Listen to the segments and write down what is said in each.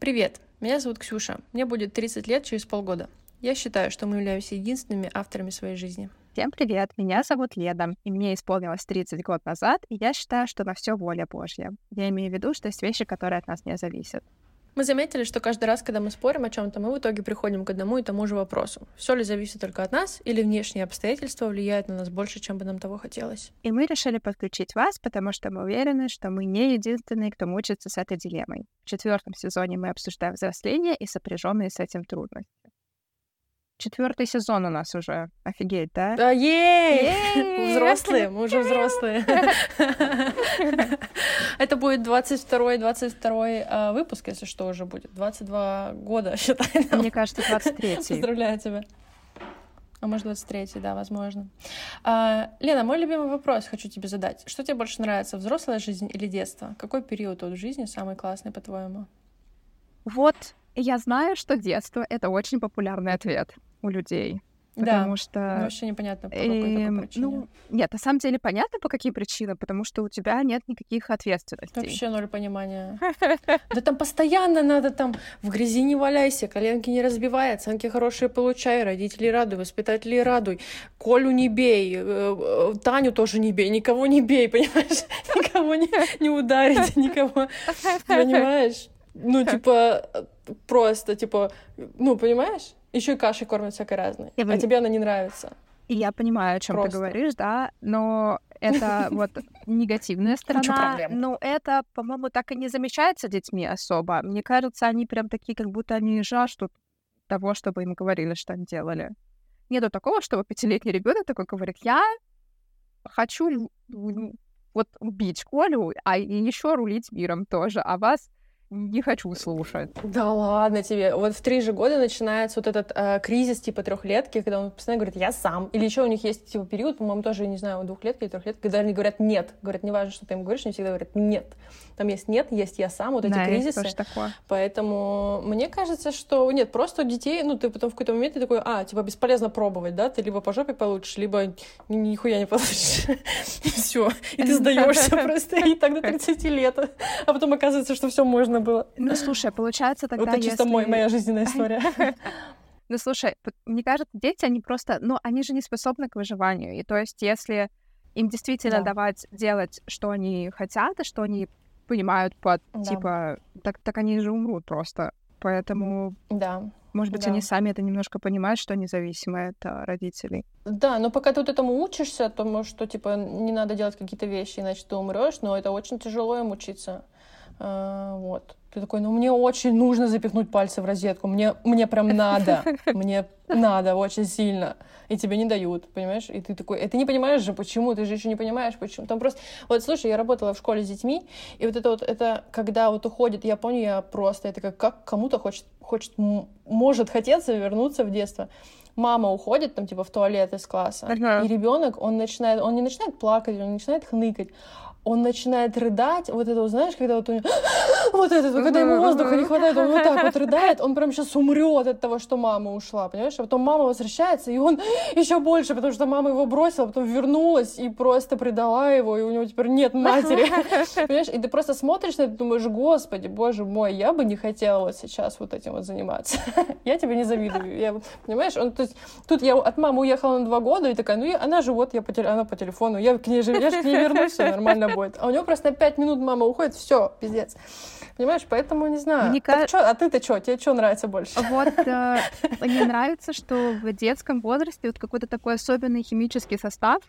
Привет, меня зовут Ксюша, мне будет 30 лет через полгода. Я считаю, что мы являемся единственными авторами своей жизни. Всем привет, меня зовут Леда, и мне исполнилось 30 год назад, и я считаю, что на все воля Божья. Я имею в виду, что есть вещи, которые от нас не зависят. Мы заметили, что каждый раз, когда мы спорим о чем-то, мы в итоге приходим к одному и тому же вопросу. Все ли зависит только от нас, или внешние обстоятельства влияют на нас больше, чем бы нам того хотелось? И мы решили подключить вас, потому что мы уверены, что мы не единственные, кто мучается с этой дилеммой. В четвертом сезоне мы обсуждаем взросление и сопряженные с этим трудности. Четвертый сезон у нас уже. Офигеть, да? Да, ей! Взрослые, мы уже взрослые. Это будет 22-22 а, выпуск, если что, уже будет. 22 года, считай. Мне кажется, 23 Поздравляю тебя. А может, 23 да, возможно. А, Лена, мой любимый вопрос хочу тебе задать. Что тебе больше нравится, взрослая жизнь или детство? Какой период от жизни самый классный, по-твоему? Вот я знаю, что детство — это очень популярный ответ у людей. Потому да, что... вообще непонятно, по какой такой причине. Ну, нет, на самом деле понятно, по каким причинам, потому что у тебя нет никаких ответственностей. Вообще ноль понимания. Да там постоянно надо там в грязи не валяйся, коленки не разбивай, оценки хорошие получай, родителей радуй, воспитателей радуй, Колю не бей, э, э, Таню тоже не бей, никого не бей, понимаешь? Никого не, не ударить, никого, понимаешь? Ну, типа, просто, типа, ну, понимаешь? Еще и кашей кормят всякой разной. Я а тебе она не нравится. И я понимаю, о чем ты говоришь, да, но это вот негативная сторона. Но это, по-моему, так и не замечается детьми особо. Мне кажется, они прям такие, как будто они жаждут того, чтобы им говорили, что они делали. Нету такого, чтобы пятилетний ребенок такой говорит, я хочу вот убить Колю, а еще рулить миром тоже, а вас не хочу слушать. Да ладно тебе. Вот в три же года начинается вот этот э, кризис типа трехлетки, когда он постоянно говорит «я сам». Или еще у них есть типа период, по-моему, тоже, не знаю, двухлетки или трехлетки, когда они говорят «нет». Говорят, не важно, что ты им говоришь, они всегда говорят «нет». Там есть «нет», есть «я сам», вот эти да, кризисы. Есть такое. Поэтому мне кажется, что нет, просто у детей, ну, ты потом в какой-то момент ты такой, а, типа, бесполезно пробовать, да, ты либо по жопе получишь, либо нихуя не получишь. И все. И ты сдаешься просто. И так до 30 лет. А потом оказывается, что все можно было. Ну, слушай, получается тогда, Это чисто если... мой, моя жизненная история. Ну, слушай, мне кажется, дети, они просто, ну, они же не способны к выживанию. И то есть, если им действительно да. давать делать, что они хотят, и что они понимают под, да. типа, так, так они же умрут просто. Поэтому, да. может быть, да. они сами это немножко понимают, что они зависимы от а, родителей. Да, но пока ты вот этому учишься, то, что, типа, не надо делать какие-то вещи, иначе ты умрешь, но это очень тяжело им учиться. А, вот. Ты такой, ну мне очень нужно запихнуть пальцы в розетку, мне, мне прям надо, мне надо очень сильно, и тебе не дают, понимаешь? И ты такой, и ты не понимаешь же, почему, ты же еще не понимаешь, почему. Там просто, вот слушай, я работала в школе с детьми, и вот это вот, это, когда вот уходит, я помню, я просто, это как, как кому-то хочет, хочет, может хотеться вернуться в детство мама уходит там типа в туалет из класса, и ребенок, он начинает, он не начинает плакать, он не начинает хныкать, он начинает рыдать, вот это, знаешь, когда вот у него, вот это, когда ему воздуха не хватает, он вот так вот рыдает, он прям сейчас умрет от того, что мама ушла, понимаешь? А потом мама возвращается, и он еще больше, потому что мама его бросила, потом вернулась и просто предала его, и у него теперь нет матери, понимаешь? И ты просто смотришь на это, думаешь, господи, боже мой, я бы не хотела вот сейчас вот этим вот заниматься. я тебе не завидую, я, понимаешь? Он, то есть, тут я от мамы уехала на два года, и такая, ну, я, она же вот, я по, она по телефону, я к ней же, я же к ней вернусь, все нормально будет. А у него просто на пять минут мама уходит, все, пиздец. Понимаешь, поэтому не знаю. Мне так, чё, а ты-то что? Тебе что нравится больше? Вот э, мне нравится, что в детском возрасте вот какой-то такой особенный химический состав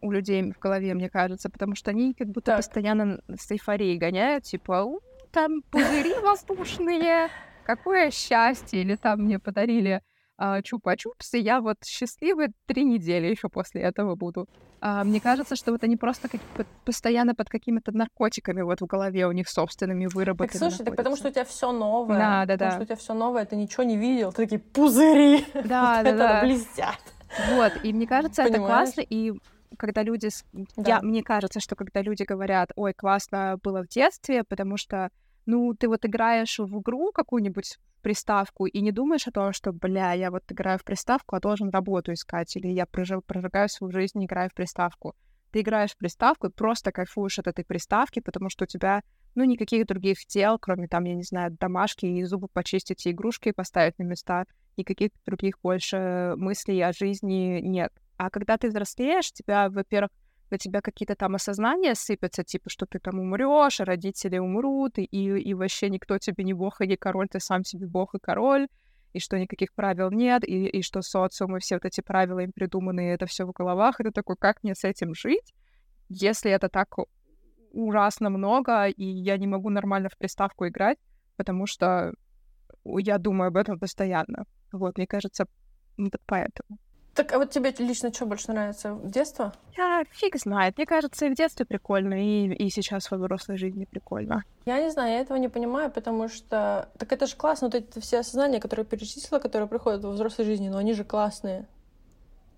у людей в голове, мне кажется, потому что они как будто так. постоянно с эйфорией гоняют, типа, У, там пузыри воздушные, какое счастье, или там мне подарили а, чупа-чупсы, я вот счастливый три недели еще после этого буду. А, мне кажется, что вот они просто как, постоянно под какими-то наркотиками вот в голове у них собственными выработаны. Так, слушай, так потому что у тебя все новое. Да, да, потому да. Потому что у тебя все новое, ты ничего не видел, ты такие пузыри. Да, вот да, это да. блестят. Вот, и мне кажется, Понимаешь? это классно, и когда люди... Да. Я, мне кажется, что когда люди говорят, ой, классно было в детстве, потому что, ну, ты вот играешь в игру какую-нибудь приставку и не думаешь о том, что, бля, я вот играю в приставку, а должен работу искать, или я прожив, прожигаю свою жизнь, не играю в приставку. Ты играешь в приставку и просто кайфуешь от этой приставки, потому что у тебя, ну, никаких других дел, кроме там, я не знаю, домашки и зубы почистить, и игрушки поставить на места, никаких других больше мыслей о жизни нет. А когда ты взрослеешь, тебя, во-первых, на тебя какие-то там осознания сыпятся, типа, что ты там умрешь, родители умрут, и, и, и вообще никто тебе не бог и не король, ты сам себе бог и король, и что никаких правил нет, и, и что социум и все вот эти правила им придуманы, и это все в головах, и ты такой, как мне с этим жить, если это так ужасно много, и я не могу нормально в приставку играть, потому что я думаю об этом постоянно. Вот, мне кажется, это поэтому. Так, а вот тебе лично что больше нравится? Детство? Я фиг знает. Мне кажется, и в детстве прикольно, и, и сейчас во взрослой жизни прикольно. Я не знаю, я этого не понимаю, потому что... Так это же классно, вот эти все осознания, которые перечислила, которые приходят во взрослой жизни, но они же классные.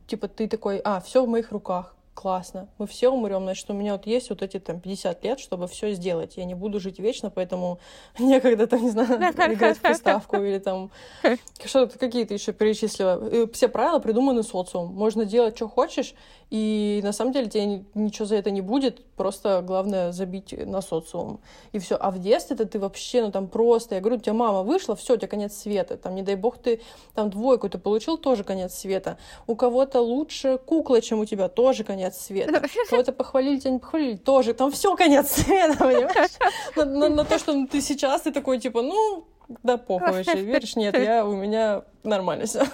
Типа ты такой, а, все в моих руках классно, мы все умрем, значит, у меня вот есть вот эти там 50 лет, чтобы все сделать. Я не буду жить вечно, поэтому некогда там, не знаю, играть в приставку или там что-то какие-то еще перечислила. Все правила придуманы социум. Можно делать, что хочешь, и на самом деле тебе ничего за это не будет, просто главное забить на социум. И все. А в детстве-то ты вообще, ну там просто, я говорю, у тебя мама вышла, все, у тебя конец света. Там, не дай бог, ты там двойку ты получил, тоже конец света. У кого-то лучше кукла, чем у тебя, тоже конец света. Кого-то похвалили, тебя не похвалили, тоже. Там все конец света, понимаешь? На, на, на то, что ты сейчас, ты такой, типа, ну, да похуй вообще, веришь? Нет, я, у меня нормально все.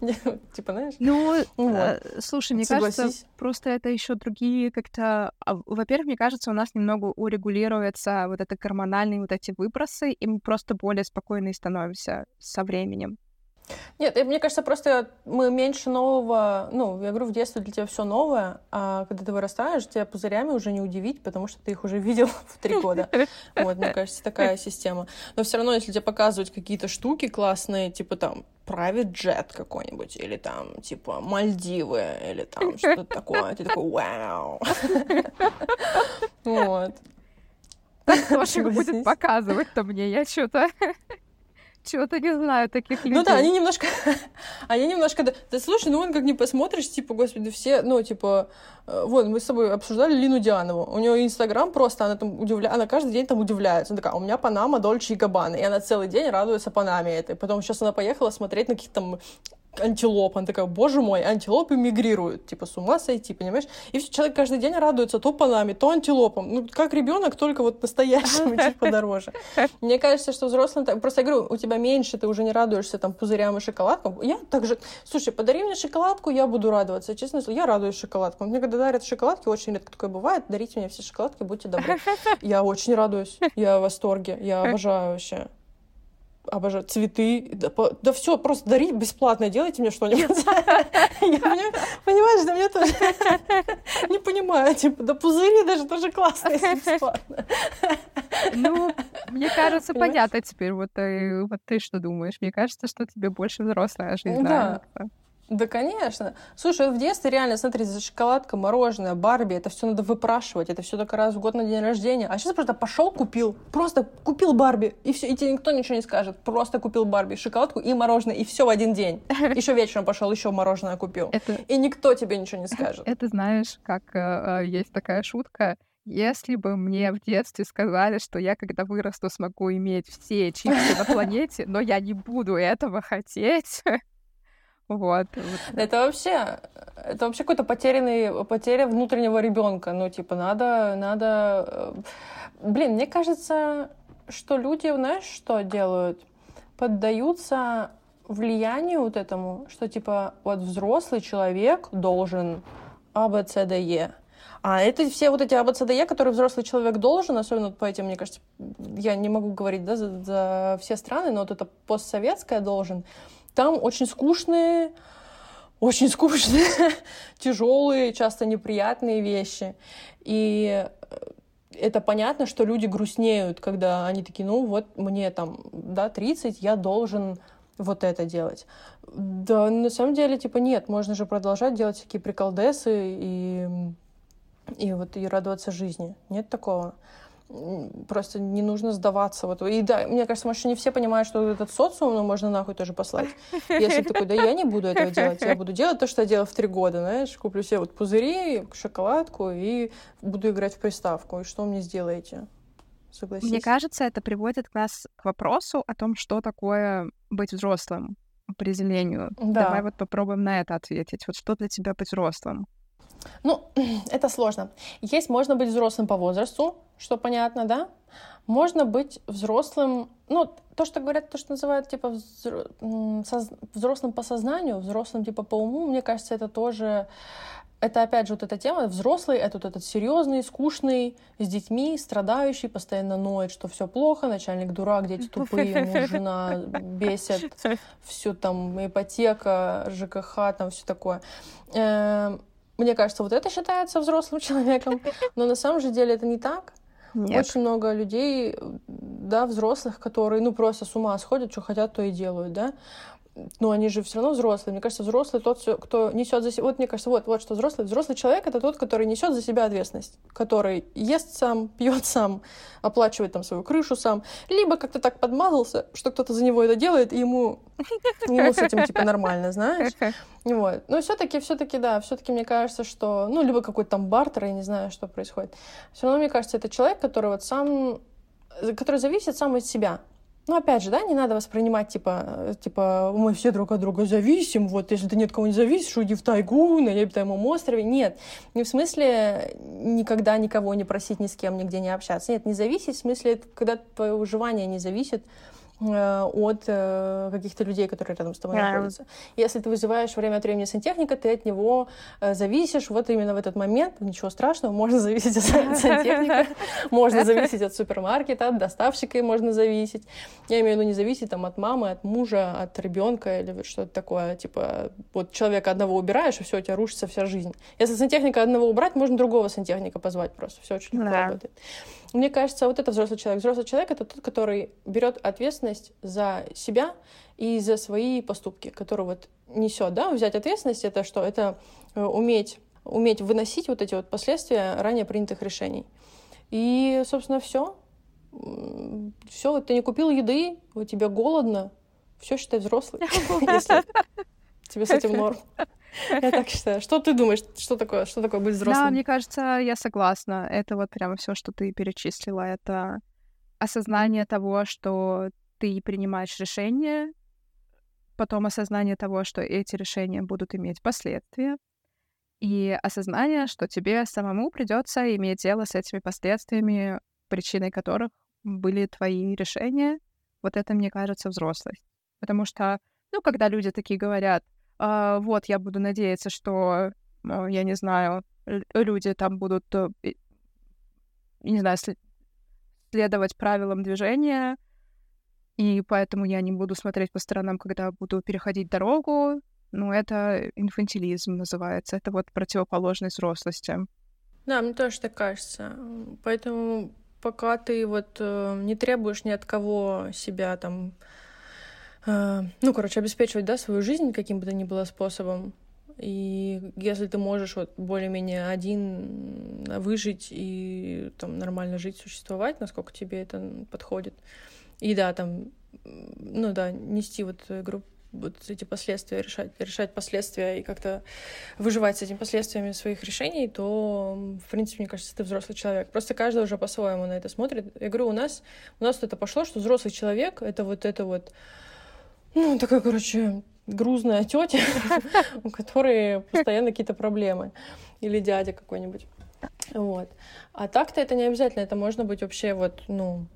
типа, знаешь? Ну, вот. э, слушай, мне кажется, просто это еще другие как-то... А, во-первых, мне кажется, у нас немного урегулируется вот это гормональные вот эти выбросы, и мы просто более спокойные становимся со временем. Нет, мне кажется, просто мы меньше нового, ну, я говорю, в детстве для тебя все новое, а когда ты вырастаешь, тебя пузырями уже не удивить, потому что ты их уже видел в три года. Вот, мне кажется, такая система. Но все равно, если тебе показывать какие-то штуки классные, типа там private jet какой-нибудь, или там, типа, Мальдивы, или там что-то такое, ты такой, вау. Вот. Кто будет показывать-то мне? Я что-то чего-то не знаю таких людей. Ну да, они немножко... они немножко... Да, слушай, ну он как не посмотришь, типа, господи, все, ну, типа... Э, вот, мы с тобой обсуждали Лину Дианову. У нее Инстаграм просто, она там удивляется, она каждый день там удивляется. Она такая, у меня Панама Дольче и Габбана. И она целый день радуется Панаме этой. Потом сейчас она поехала смотреть на каких-то там антилоп. Она такая, боже мой, антилопы мигрируют. Типа, с ума сойти, понимаешь? И человек каждый день радуется то панами, то антилопам. Ну, как ребенок, только вот настоящему, типа, дороже. Мне кажется, что взрослым... Просто я говорю, у тебя меньше, ты уже не радуешься там пузырям и шоколадкам. Я также... Слушай, подари мне шоколадку, я буду радоваться. Честно, я радуюсь шоколадкам. Мне когда дарят шоколадки, очень редко такое бывает. Дарите мне все шоколадки, будьте добры. Я очень радуюсь. Я в восторге. Я обожаю вообще обожаю цветы, да, по, да все, просто дарить бесплатно, делайте мне что-нибудь. Понимаешь, да мне тоже не понимаю, типа, да пузыри даже тоже классно, если бесплатно. Ну, мне кажется, понятно теперь, вот ты, вот ты что думаешь. Мне кажется, что тебе больше взрослая жизнь нравится. Да, конечно. Слушай, в детстве реально, смотри, за шоколадка, мороженое, Барби, это все надо выпрашивать, это все только раз в год на день рождения. А сейчас просто пошел, купил, просто купил Барби, и все, и тебе никто ничего не скажет. Просто купил Барби, шоколадку и мороженое, и все в один день. Еще вечером пошел, еще мороженое купил. Это... И никто тебе ничего не скажет. Это знаешь, как э, э, есть такая шутка. Если бы мне в детстве сказали, что я, когда вырасту, смогу иметь все чипсы на планете, но я не буду этого хотеть, Вот. Это вообще, это вообще какой-то потерянный, потеря внутреннего ребенка. Ну, типа, надо, надо... Э, блин, мне кажется, что люди, знаешь, что делают? Поддаются влиянию вот этому, что, типа, вот взрослый человек должен А, Б, С, Д, Е. А это все вот эти А, Б, С, Д, Е, которые взрослый человек должен, особенно по этим, мне кажется, я не могу говорить да, за, за все страны, но вот это постсоветское должен, там очень скучные, очень скучные, тяжелые, часто неприятные вещи. И э, это понятно, что люди грустнеют, когда они такие, ну вот мне там, да, 30, я должен вот это делать. Да, на самом деле, типа, нет, можно же продолжать делать всякие приколдесы и, и вот и радоваться жизни. Нет такого просто не нужно сдаваться. Вот. И да, мне кажется, может, не все понимают, что этот социум ну, можно нахуй тоже послать. Если такой, да я не буду этого делать, я буду делать то, что я делала в три года, знаешь, куплю себе вот пузыри, шоколадку и буду играть в приставку. И что мне сделаете? согласись. Мне кажется, это приводит нас к вопросу о том, что такое быть взрослым определению. Да. Давай вот попробуем на это ответить. Вот что для тебя быть взрослым? Ну, это сложно. Есть, можно быть взрослым по возрасту, что понятно, да? Можно быть взрослым, ну, то, что говорят, то, что называют, типа, взрослым по сознанию, взрослым, типа, по уму, мне кажется, это тоже это опять же вот эта тема, взрослый, это вот этот серьезный, скучный, с детьми, страдающий, постоянно ноет, что все плохо, начальник дурак, дети тупые, муж, жена бесят, все там, ипотека, ЖКХ, там все такое. Мне кажется, вот это считается взрослым человеком, но на самом же деле это не так. Нет. Очень много людей, да, взрослых, которые, ну, просто с ума сходят, что хотят, то и делают, да но они же все равно взрослые. Мне кажется, взрослый тот, кто несет за себя. Вот мне кажется, вот, вот что взрослый. Взрослый человек это тот, который несет за себя ответственность, который ест сам, пьет сам, оплачивает там свою крышу сам, либо как-то так подмазался, что кто-то за него это делает, и ему, ему с этим типа нормально, знаешь. Вот. Но все-таки, все-таки, да, все-таки мне кажется, что, ну, либо какой-то там бартер, я не знаю, что происходит. Все равно, мне кажется, это человек, который вот сам, который зависит сам от себя. Ну, опять же, да, не надо воспринимать, типа, э, типа, мы все друг от друга зависим, вот, если ты нет кого не зависишь, уйди в тайгу, на необитаемом острове. Нет, не в смысле никогда никого не просить ни с кем, нигде не общаться. Нет, не зависеть, в смысле, когда твое выживание не зависит от э, каких-то людей, которые рядом с тобой yeah. находятся. Если ты вызываешь время от времени сантехника, ты от него э, зависишь вот именно в этот момент. Ничего страшного, можно зависеть от сантехника, можно зависеть от супермаркета, от доставщика можно зависеть. Я имею в виду не зависеть там, от мамы, от мужа, от ребенка или что-то такое. Типа вот человека одного убираешь, и все, у тебя рушится вся жизнь. Если сантехника одного убрать, можно другого сантехника позвать просто. Все очень легко yeah. работает. Мне кажется, вот это взрослый человек. Взрослый человек — это тот, который берет ответственность за себя и за свои поступки, который вот несет, да, взять ответственность — это что? Это э, уметь, уметь выносить вот эти вот последствия ранее принятых решений. И, собственно, все. Все, вот ты не купил еды, у тебя голодно, все считай взрослый, если тебе с этим норм. Я так считаю. Что ты думаешь, что такое, что такое быть взрослым? Да, мне кажется, я согласна. Это вот прямо все, что ты перечислила. Это осознание того, что ты принимаешь решения, потом осознание того, что эти решения будут иметь последствия, и осознание, что тебе самому придется иметь дело с этими последствиями, причиной которых были твои решения. Вот это, мне кажется, взрослость. Потому что, ну, когда люди такие говорят, вот, я буду надеяться, что, а, я не знаю, люди там будут, э, не знаю, следовать правилам движения, и поэтому я не буду смотреть по сторонам, когда буду переходить дорогу. Ну, это инфантилизм называется. Это вот противоположность взрослости. Да, мне тоже так кажется. Поэтому пока ты вот э, не требуешь ни от кого себя там ну, короче, обеспечивать, да, свою жизнь каким бы то ни было способом. И если ты можешь вот более-менее один выжить и там нормально жить, существовать, насколько тебе это подходит. И да, там, ну да, нести вот группу вот эти последствия, решать, решать последствия и как-то выживать с этими последствиями своих решений, то, в принципе, мне кажется, ты взрослый человек. Просто каждый уже по-своему на это смотрит. Я говорю, у нас, у нас это пошло, что взрослый человек — это вот это вот ну, такая, короче, грузная тетя, у которой постоянно какие-то проблемы. Или дядя какой-нибудь. Вот. А так-то это не обязательно. Это можно быть вообще вот, ну,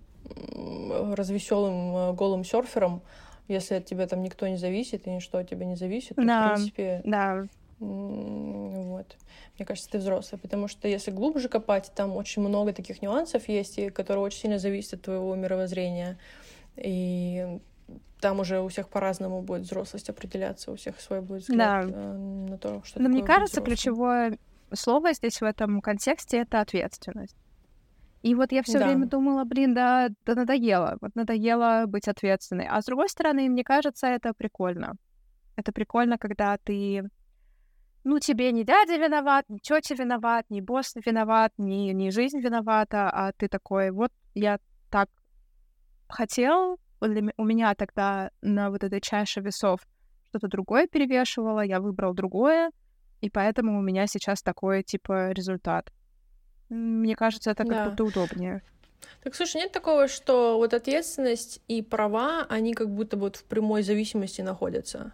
развеселым э, голым серфером, если от тебя там никто не зависит и ничто от тебя не зависит. Да, в принципе, да. Вот. Мне кажется, ты взрослый, потому что если глубже копать, там очень много таких нюансов есть, и которые очень сильно зависят от твоего мировоззрения. И там уже у всех по-разному будет взрослость определяться, у всех свой будет взгляд да. Э, на то, что Но мне кажется, ключевое слово здесь в этом контексте — это ответственность. И вот я все да. время думала, блин, да, да надоело, вот надоело быть ответственной. А с другой стороны, мне кажется, это прикольно. Это прикольно, когда ты, ну, тебе не дядя виноват, не тетя виноват, не босс виноват, не, не жизнь виновата, а ты такой, вот я так хотел, для, у меня тогда на вот этой чаше весов что-то другое перевешивало, я выбрал другое, и поэтому у меня сейчас такой, типа, результат. Мне кажется, это как да. будто удобнее. Так, слушай, нет такого, что вот ответственность и права, они как будто вот в прямой зависимости находятся?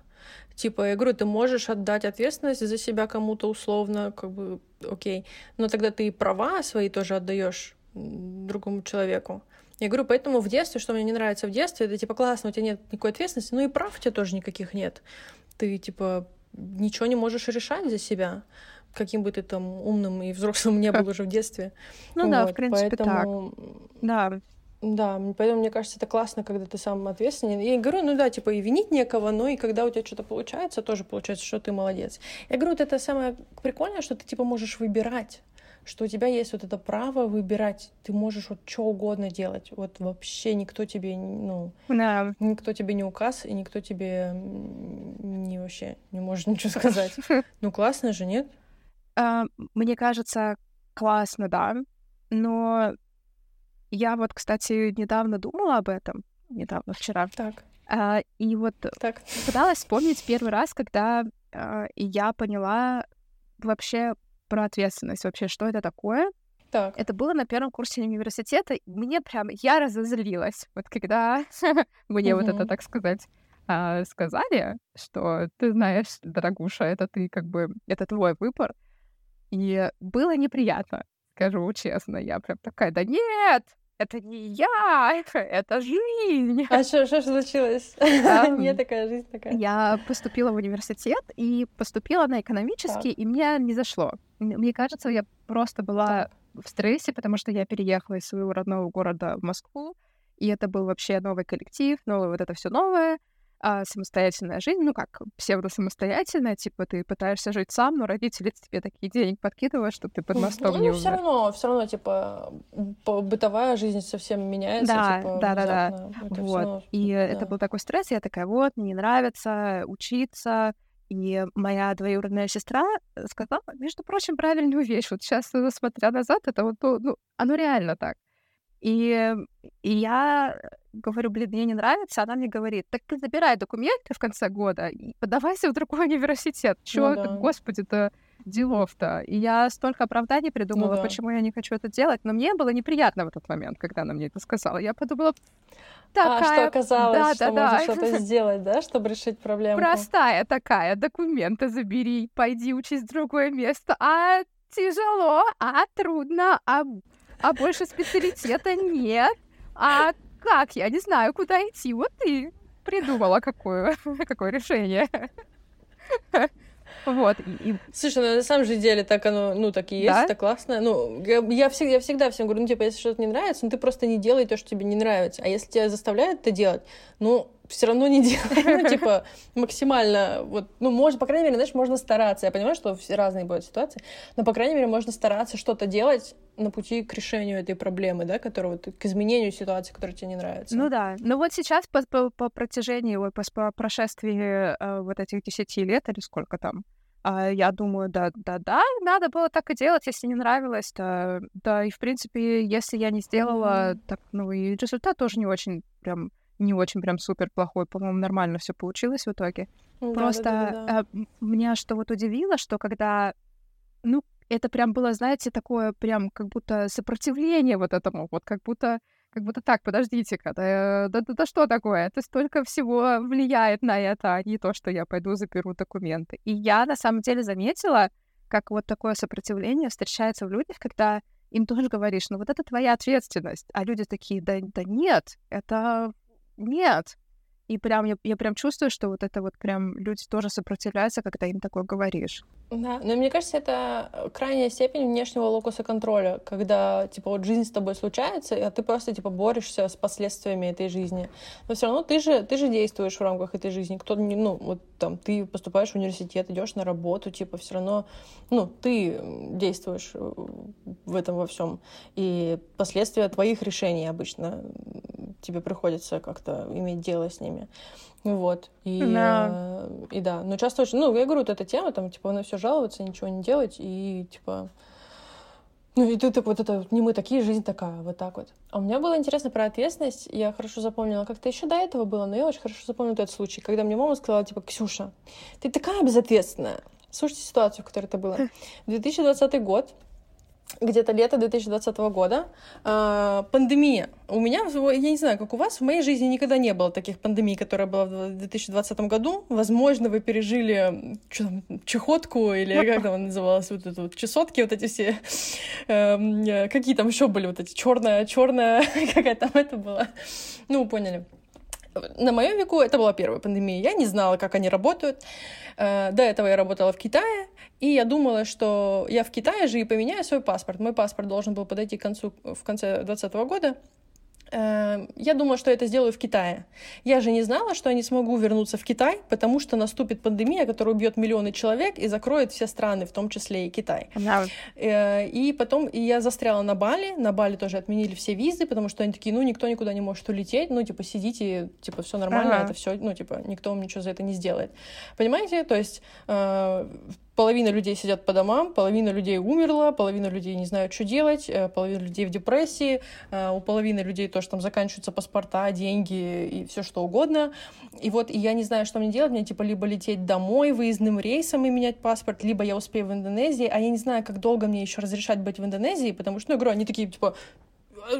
Типа, я говорю, ты можешь отдать ответственность за себя кому-то условно, как бы, окей, но тогда ты и права свои тоже отдаешь другому человеку. Я говорю, поэтому в детстве, что мне не нравится в детстве, это типа классно, у тебя нет никакой ответственности, ну и прав у тебя тоже никаких нет. Ты типа ничего не можешь решать за себя каким бы ты там умным и взрослым не был уже в детстве. Ну вот, да, в принципе, поэтому... так. Да. Да, поэтому мне кажется, это классно, когда ты сам ответственен. И говорю, ну да, типа и винить некого, но и когда у тебя что-то получается, тоже получается, что ты молодец. Я говорю, вот это самое прикольное, что ты типа можешь выбирать что у тебя есть вот это право выбирать. Ты можешь вот что угодно делать. Вот вообще никто тебе, ну, да. никто тебе не указ, и никто тебе не вообще не может ничего сказать. Ну, классно же, нет? А, мне кажется, классно, да. Но я вот, кстати, недавно думала об этом. Недавно, вчера. Так. А, и вот так. пыталась вспомнить первый раз, когда а, я поняла вообще про ответственность, вообще, что это такое. Так. Это было на первом курсе университета. Мне прям, я разозлилась. Вот когда мне вот это, так сказать, сказали, что ты знаешь, дорогуша, это ты как бы, это твой выбор. И было неприятно, скажу честно. Я прям такая, да нет, это не я, это жизнь. А что, что случилось? Не такая жизнь такая. Я поступила в университет и поступила на экономический, и мне не зашло. Мне кажется, я просто была в стрессе, потому что я переехала из своего родного города в Москву, и это был вообще новый коллектив, новое вот это все новое а, самостоятельная жизнь, ну как, псевдо-самостоятельная, типа ты пытаешься жить сам, но родители тебе такие денег подкидывают, что ты под мостом ну, не все равно, все равно, типа, бытовая жизнь совсем меняется. Да, типа, да, да, да. Вот. Равно, и да. это был такой стресс, я такая, вот, мне не нравится учиться, и моя двоюродная сестра сказала, между прочим, правильную вещь. Вот сейчас, смотря назад, это вот, ну, ну оно реально так. И, и я говорю, блин, мне не нравится, она мне говорит, так ты забирай документы в конце года и подавайся в другой университет. Чё, ну, да. господи-то, делов-то. И я столько оправданий придумала, ну, да. почему я не хочу это делать, но мне было неприятно в этот момент, когда она мне это сказала. Я подумала, такая... А, что оказалось, да, что да, можно да. что-то сделать, да, чтобы решить проблему? Простая такая, документы забери, пойди учись в другое место. А тяжело, а трудно, а, а больше специалитета нет. А как? Я не знаю, куда идти. Вот ты придумала какое, какое решение. Вот. И... Слушай, ну на самом же деле так оно, ну, так и есть, да? это классно. Ну, я, я, всегда, я всегда всем говорю, ну, типа, если что-то не нравится, ну, ты просто не делай то, что тебе не нравится. А если тебя заставляют это делать, ну, все равно не делай, ну, типа, максимально, вот, ну, можно, по крайней мере, знаешь, можно стараться. Я понимаю, что все разные будут ситуации, но, по крайней мере, можно стараться что-то делать на пути к решению этой проблемы, да, которая вот, к изменению ситуации, которая тебе не нравится. Ну да. Но вот сейчас по, по, по протяжении, ой, по, по прошествии э, вот этих десяти лет или сколько там, а я думаю, да, да, да, надо было так и делать, если не нравилось, то, да, и в принципе, если я не сделала, mm-hmm. так, ну и результат тоже не очень прям не очень прям супер плохой, по-моему, нормально все получилось в итоге. Да, Просто да, да, да, да. меня что вот удивило, что когда, ну, это прям было, знаете, такое прям как будто сопротивление вот этому, вот как будто как будто так, подождите-ка, да, да, да, да что такое? Это столько всего влияет на это, а не то, что я пойду заберу документы. И я на самом деле заметила, как вот такое сопротивление встречается в людях, когда им тоже говоришь, ну вот это твоя ответственность, а люди такие, да, да нет, это нет. И прям я, я прям чувствую, что вот это вот прям люди тоже сопротивляются, когда им такое говоришь. Да, но мне кажется, это крайняя степень внешнего локуса контроля, когда, типа, вот жизнь с тобой случается, а ты просто, типа, борешься с последствиями этой жизни. Но все равно ты же, ты же действуешь в рамках этой жизни. Кто, ну, вот там, ты поступаешь в университет, идешь на работу, типа, все равно, ну, ты действуешь э, в этом во всем. И последствия твоих решений обычно тебе приходится как-то иметь дело с ними. Вот. И, да. Э, и да. Но часто очень... Ну, я говорю, вот эта тема, там, типа, на все жаловаться, ничего не делать, и, типа... Ну, и ты так вот это, не мы такие, жизнь такая, вот так вот. А у меня было интересно про ответственность, я хорошо запомнила, как-то еще до этого было, но я очень хорошо запомнила этот случай, когда мне мама сказала, типа, Ксюша, ты такая безответственная. Слушайте ситуацию, в которой это было. 2020 год, где-то лето 2020 года. Э, пандемия. У меня, я не знаю, как у вас, в моей жизни никогда не было таких пандемий, которая была в 2020 году. Возможно, вы пережили что там, чехотку или как там называлось, вот это вот чесотки, вот эти все. Э, какие там еще были вот эти черная, черная, какая там это была. Ну, поняли. На моем веку это была первая пандемия. Я не знала, как они работают. Э, до этого я работала в Китае, и я думала, что я в Китае же и поменяю свой паспорт. Мой паспорт должен был подойти к концу в конце 2020 года. Эм, я думала, что это сделаю в Китае. Я же не знала, что я не смогу вернуться в Китай, потому что наступит пандемия, которая убьет миллионы человек и закроет все страны, в том числе и Китай. Да. Э, и потом и я застряла на Бали. На Бали тоже отменили все визы, потому что они такие, ну, никто никуда не может улететь, ну, типа, сидите, типа, все нормально, ага. это все, ну, типа, никто вам ничего за это не сделает. Понимаете? То есть э, половина людей сидят по домам, половина людей умерла, половина людей не знают, что делать, э, половина людей в депрессии, э, у половины людей тоже там заканчиваются паспорта, деньги и все что угодно. И вот и я не знаю, что мне делать, мне типа либо лететь домой выездным рейсом и менять паспорт, либо я успею в Индонезии, а я не знаю, как долго мне еще разрешать быть в Индонезии, потому что, ну, говорю, они такие, типа,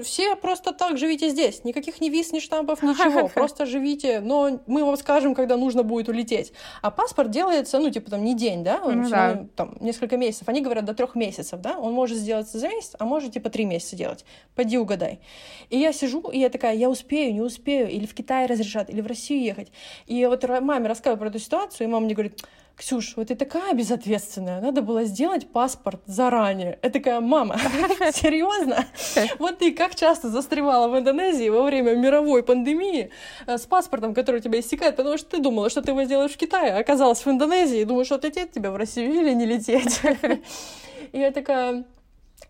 все просто так живите здесь. Никаких ни виз, ни штампов, ничего. Просто живите. Но мы вам скажем, когда нужно будет улететь. А паспорт делается, ну, типа, там, не день, да? Он ну, да. там, несколько месяцев. Они говорят до трех месяцев, да? Он может сделаться за месяц, а может, типа, три месяца делать. Пойди угадай. И я сижу, и я такая, я успею, не успею. Или в Китай разрешат, или в Россию ехать. И вот маме рассказываю про эту ситуацию, и мама мне говорит, Ксюш, вот ты такая безответственная, надо было сделать паспорт заранее. Я такая, мама, серьезно? Вот ты как часто застревала в Индонезии во время мировой пандемии э, с паспортом, который у тебя истекает, потому что ты думала, что ты его сделаешь в Китае, а оказалась в Индонезии, и думаешь, что лететь тебе в Россию или не лететь. И я такая,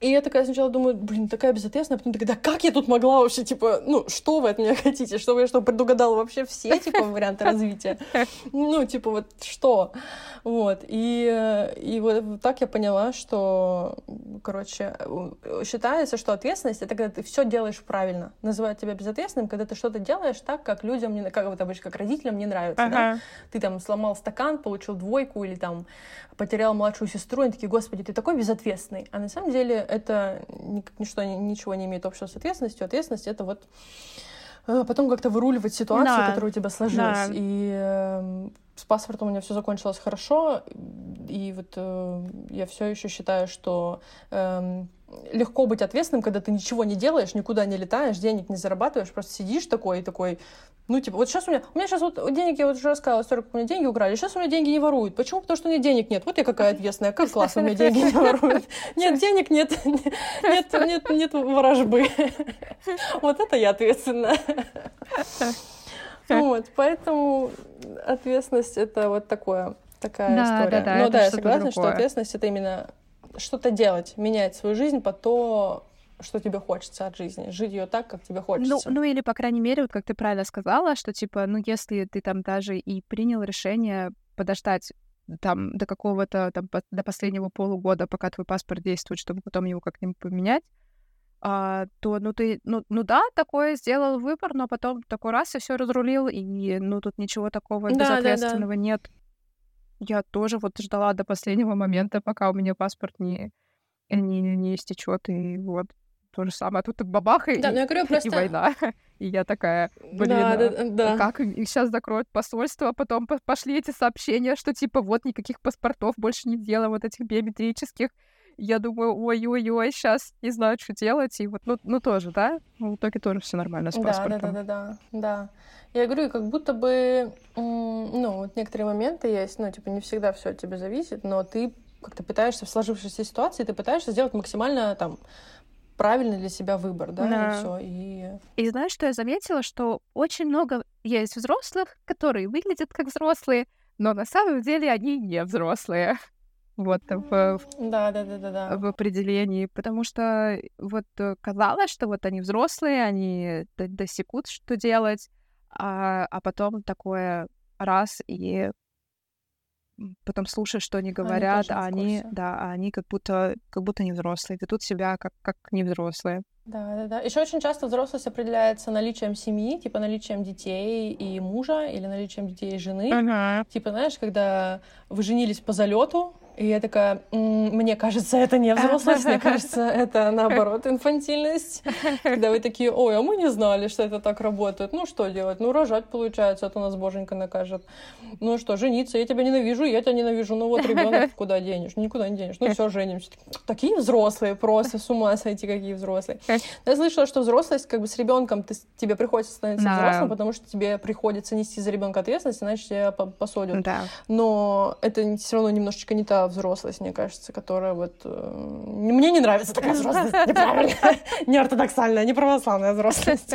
и я такая сначала думаю, блин, такая безответственная, а потом такая, да как я тут могла вообще, типа, ну, что вы от меня хотите? Чтобы я что, предугадала вообще все, типа, варианты развития? Ну, типа, вот что? Вот. И, и вот так я поняла, что, короче, считается, что ответственность — это когда ты все делаешь правильно. Называют тебя безответственным, когда ты что-то делаешь так, как людям, не, как вот обычно, как родителям не нравится, ага. да? Ты там сломал стакан, получил двойку или там потерял младшую сестру, они такие, господи, ты такой безответственный. А на самом деле это ничто, ничего не имеет общего с ответственностью. Ответственность — это вот э, потом как-то выруливать ситуацию, да. которая у тебя сложилась. Да. И э, с паспортом у меня все закончилось хорошо, и вот э, я все еще считаю, что э, легко быть ответственным, когда ты ничего не делаешь, никуда не летаешь, денег не зарабатываешь, просто сидишь такой и такой, ну, типа, вот сейчас у меня, у меня сейчас вот денег, я вот уже рассказывала как у меня деньги украли, сейчас у меня деньги не воруют. Почему? Потому что у меня денег нет. Вот я какая ответственная, как классно, у меня деньги не воруют. Нет денег, нет, нет, нет, нет ворожбы. Вот это я ответственная. Вот, поэтому ответственность — это вот такое, такая история. Но да, я согласна, что ответственность — это именно что-то делать, менять свою жизнь по то, что тебе хочется от жизни, жить ее так, как тебе ну, хочется. Ну, ну или, по крайней мере, вот как ты правильно сказала, что, типа, ну, если ты там даже и принял решение подождать там до какого-то, там, до последнего полугода, пока твой паспорт действует, чтобы потом его как-нибудь поменять, а, то, ну, ты, ну, ну да, такое сделал выбор, но потом такой раз и все разрулил, и, ну, тут ничего такого да, безответственного да, да. нет. Я тоже вот ждала до последнего момента, пока у меня паспорт не, не, не истечет, и вот то же самое. А тут бабах, и, да, ну, я говорю, просто... и война. И я такая, блин, да, да, а да. как их сейчас закроют посольство, а потом пошли эти сообщения, что типа вот никаких паспортов больше не делаем, вот этих биометрических. Я думаю, ой-ой-ой, сейчас не знаю, что делать. И вот, ну, ну тоже, да? Ну, в итоге тоже все нормально с паспортом. Да, да, да, да, да. Я говорю, как будто бы, ну, вот некоторые моменты есть, ну, типа, не всегда все от тебя зависит, но ты как-то пытаешься в сложившейся ситуации, ты пытаешься сделать максимально там правильный для себя выбор, да, да. и все. И... и знаешь, что я заметила, что очень много есть взрослых, которые выглядят как взрослые, но на самом деле они не взрослые. Вот в, да, да, да, да, да. в определении, потому что вот э, казалось, что вот они взрослые, они досекут, что делать, а, а потом такое раз и потом слушаешь, что они говорят, они а они, да, а они как будто, как будто не взрослые, ведут себя как, как не взрослые. Да, да, да. Еще очень часто взрослость определяется наличием семьи, типа наличием детей и мужа, или наличием детей и жены. Ага. Типа, знаешь, когда вы женились по залету, И я такая, мне кажется, это не взрослость, мне кажется, это наоборот инфантильность. Когда вы такие, ой, а мы не знали, что это так работает. Ну что делать? Ну рожать получается, а то нас боженька накажет. Ну что, жениться, я тебя ненавижу, я тебя ненавижу. Ну вот ребенок куда денешь? Никуда не денешь. Ну все, женимся. Такие взрослые просто, с ума сойти, какие взрослые. Я слышала, что взрослость как бы с ребенком ты, тебе приходится становиться да. взрослым, потому что тебе приходится нести за ребенка ответственность, иначе тебя посадят. Да. Но это все равно немножечко не та взрослость, мне кажется, которая вот... Э, мне не нравится такая взрослость, неправильная, не ортодоксальная, не православная взрослость.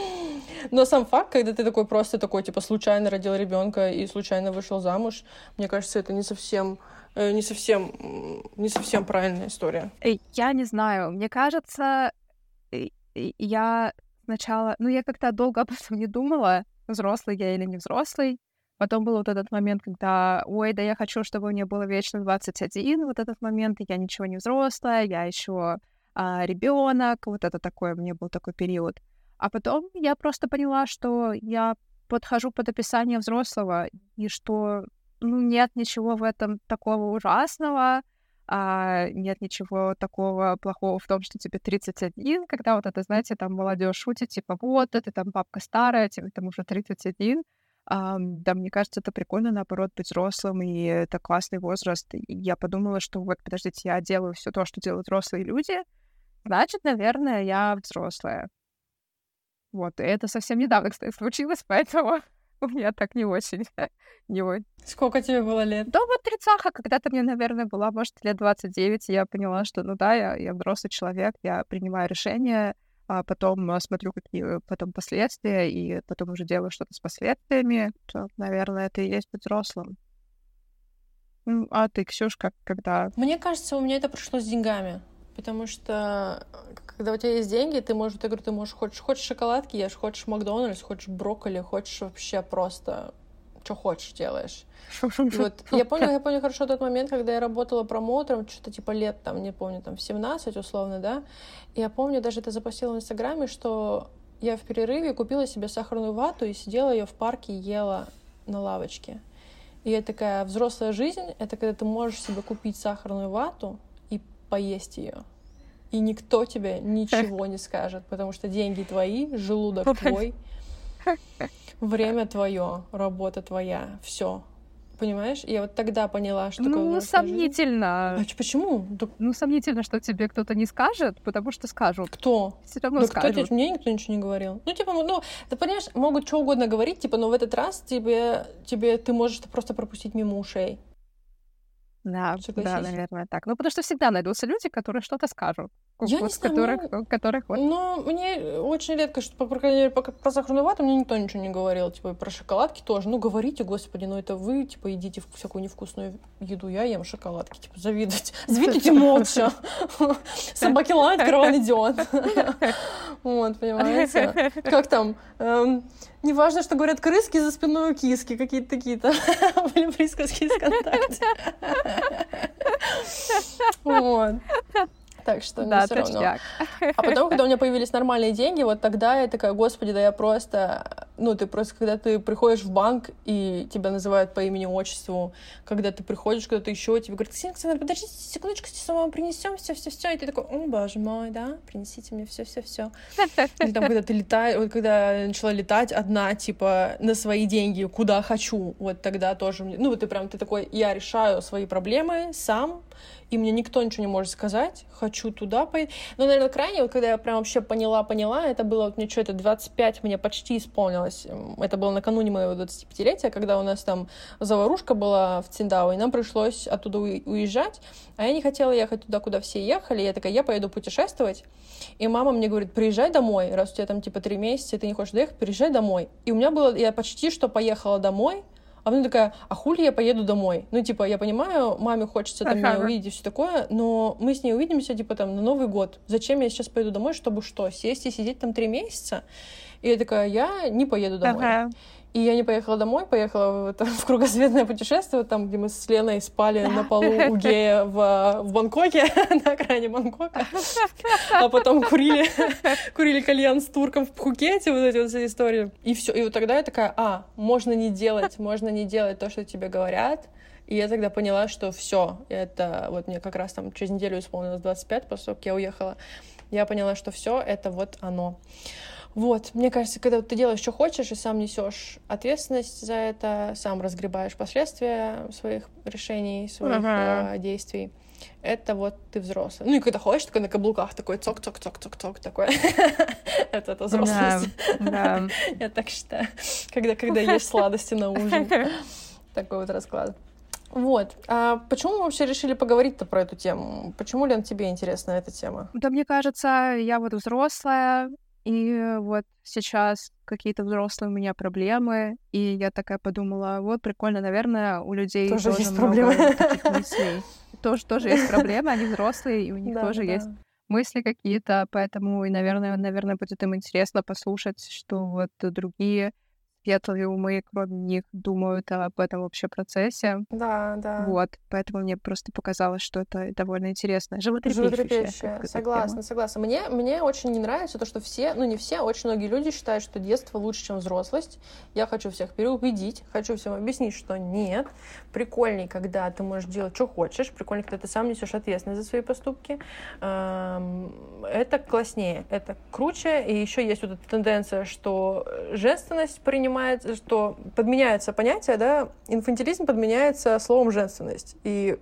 Но сам факт, когда ты такой просто такой, типа, случайно родил ребенка и случайно вышел замуж, мне кажется, это не совсем э, не совсем, не совсем правильная история. Я не знаю. Мне кажется, я сначала... Ну, я как-то долго об этом не думала, взрослый я или не взрослый. Потом был вот этот момент, когда, ой, да я хочу, чтобы мне было вечно 21, вот этот момент, я ничего не взрослая, я еще а, ребенок, вот это такое, мне был такой период. А потом я просто поняла, что я подхожу под описание взрослого, и что, ну, нет ничего в этом такого ужасного, а нет ничего такого плохого в том, что тебе 31, когда вот это, знаете, там молодежь шутит, типа, вот, ты там бабка старая, тебе там уже 31, а, да, мне кажется, это прикольно, наоборот, быть взрослым, и это классный возраст. И я подумала, что вот, подождите, я делаю все то, что делают взрослые люди, значит, наверное, я взрослая. Вот, и это совсем недавно, кстати, случилось, поэтому у меня так не очень. не очень. Сколько тебе было лет? Да, вот тридцаха, когда-то мне, наверное, была, может, лет 29, и я поняла, что, ну да, я, я взрослый человек, я принимаю решения, а потом а, смотрю, какие потом последствия, и потом уже делаю что-то с последствиями, то, наверное, это и есть быть взрослым. А ты, Ксюш, как, когда? Мне кажется, у меня это прошло с деньгами. Потому что когда у тебя есть деньги, ты можешь, я говорю, ты можешь, хочешь, хочешь шоколадки ешь, хочешь Макдональдс, хочешь брокколи, хочешь вообще просто что хочешь делаешь. Вот. Я помню, я помню хорошо тот момент, когда я работала промоутером, что-то типа лет, там, не помню, там, в 17 условно, да. И я помню, даже это запостила в Инстаграме, что я в перерыве купила себе сахарную вату и сидела ее в парке и ела на лавочке. И я такая, взрослая жизнь — это когда ты можешь себе купить сахарную вату и поесть ее. И никто тебе ничего не скажет, потому что деньги твои, желудок твой, время твое, работа твоя, все. Понимаешь? Я вот тогда поняла, что Ну, сомнительно. А почему? Да... Ну, сомнительно, что тебе кто-то не скажет, потому что скажут. Кто? Все равно да скажут. Кто тебе? Мне никто ничего не говорил. Ну, типа, ну, ты понимаешь, могут что угодно говорить, типа, но в этот раз тебе, тебе ты можешь просто пропустить мимо ушей. Да, да, наверное, так. Ну, потому что всегда найдутся люди, которые что-то скажут. Я вот, не знаю, которых, мне... которых вот... Ну, мне очень редко, что, по крайней мере, про сахарную вату мне никто ничего не говорил. Типа, про шоколадки тоже. Ну, говорите, господи, ну это вы, типа, едите всякую невкусную еду. Я ем шоколадки, типа, завидуйте. Завидуйте молча. Собаки лают, караван идет. Вот, понимаете? Как там? Эм, Неважно, что говорят крыски за спиной у киски, какие-то такие-то были присказки из ВКонтакте. Вот. Так что да, все равно. А потом, когда у меня появились нормальные деньги, вот тогда я такая, господи, да я просто... Ну, ты просто, когда ты приходишь в банк, и тебя называют по имени-отчеству, когда ты приходишь куда-то еще, тебе говорят, Ксения Александровна, подождите секундочку, сейчас вам принесем все, все, все, и ты такой, о, боже мой, да, принесите мне все, все, все. Или там, когда ты летаешь, вот когда я начала летать одна, типа, на свои деньги, куда хочу, вот тогда тоже, ну, вот ты прям, ты такой, я решаю свои проблемы сам, и мне никто ничего не может сказать, хочу туда поехать. Но, наверное, крайне, вот когда я прям вообще поняла-поняла, это было, вот мне что, это 25 мне почти исполнилось. Это было накануне моего 25-летия, когда у нас там заварушка была в Циндау, и нам пришлось оттуда уезжать, а я не хотела ехать туда, куда все ехали, я такая, я поеду путешествовать, и мама мне говорит, приезжай домой, раз у тебя там типа три месяца, и ты не хочешь доехать, приезжай домой. И у меня было, я почти что поехала домой, а потом такая, а хули я поеду домой? Ну, типа, я понимаю, маме хочется там меня увидеть и все такое, но мы с ней увидимся, типа, там, на Новый год. Зачем я сейчас поеду домой, чтобы что, сесть и сидеть там три месяца? И я такая, я не поеду домой. Ага. И я не поехала домой, поехала в, это, в кругосветное путешествие, там, где мы с Леной спали на полу у гея в, в Бангкоке, на окраине Бангкока, а потом курили, курили кальян с турком в Пхукете, вот эти вот все истории. И все. И вот тогда я такая, а, можно не делать, можно не делать то, что тебе говорят, и я тогда поняла, что все, это вот мне как раз там через неделю исполнилось 25, после того, как я уехала. Я поняла, что все, это вот оно. Вот, мне кажется, когда ты делаешь, что хочешь, и сам несешь ответственность за это, сам разгребаешь последствия своих решений, своих ага. э, действий, это вот ты взрослый. Ну и когда ходишь, такой на каблуках, такой цок-цок-цок-цок-цок, такой. Это это взрослость. Да, Я так считаю. Когда, когда есть сладости на ужин. Такой вот расклад. Вот. А почему мы вообще решили поговорить-то про эту тему? Почему, Лен, тебе интересна эта тема? Да, мне кажется, я вот взрослая, и вот сейчас какие-то взрослые у меня проблемы, и я такая подумала, вот прикольно, наверное, у людей тоже, тоже есть много проблемы. таких мыслей. Тоже, тоже есть проблемы, они взрослые, и у них да, тоже да. есть мысли какие-то, поэтому, и, наверное, наверное, будет им интересно послушать, что вот другие светлые умы, кроме них, думают об этом вообще процессе. Да, да. Вот, поэтому мне просто показалось, что это довольно интересно. Животрепещущее. Согласна, согласна. Мне, мне очень не нравится то, что все, ну не все, очень многие люди считают, что детство лучше, чем взрослость. Я хочу всех переубедить, хочу всем объяснить, что нет. Прикольней, когда ты можешь делать, что хочешь. Прикольней, когда ты сам несешь ответственность за свои поступки. Это класснее, это круче. И еще есть вот эта тенденция, что женственность принимает понимает, что подменяется понятие, да, инфантилизм подменяется словом женственность. И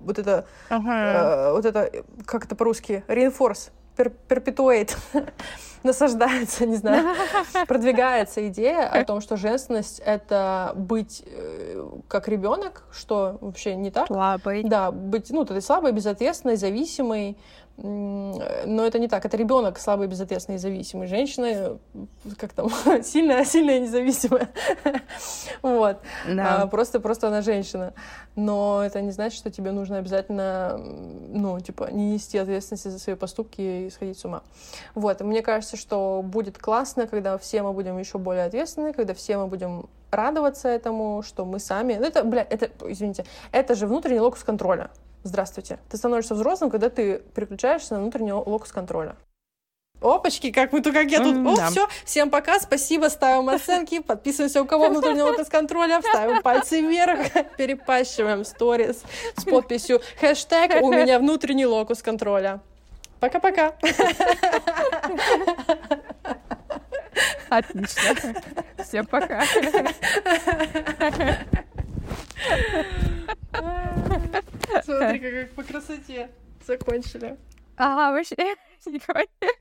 вот это, ага. э, вот это, как это по-русски, reinforce, пер перпетуэйт, насаждается, не знаю, продвигается идея о том, что женственность — это быть э, как ребенок, что вообще не так. Слабой. Да, быть, ну, ты слабой, безответственной, зависимой, но это не так. Это ребенок слабый, безответственный зависимый. Женщина, как там, сильная, сильная независимая. вот. Да. А, просто, просто она женщина. Но это не значит, что тебе нужно обязательно, ну, типа, не нести ответственности за свои поступки и сходить с ума. Вот. мне кажется, что будет классно, когда все мы будем еще более ответственны, когда все мы будем радоваться этому, что мы сами... Ну, это, бля, это, извините, это же внутренний локус контроля. Здравствуйте. Ты становишься взрослым, когда ты переключаешься на внутренний локус контроля. Опачки, как мы тут, как я тут. Mm, О, да. все, всем пока, спасибо, ставим оценки, подписываемся, у кого внутренний локус контроля, ставим пальцы вверх, перепощиваем сторис с подписью хэштег «У меня внутренний локус контроля». Пока-пока. Отлично. Всем пока. Смотри, как по красоте закончили. Ага, вообще.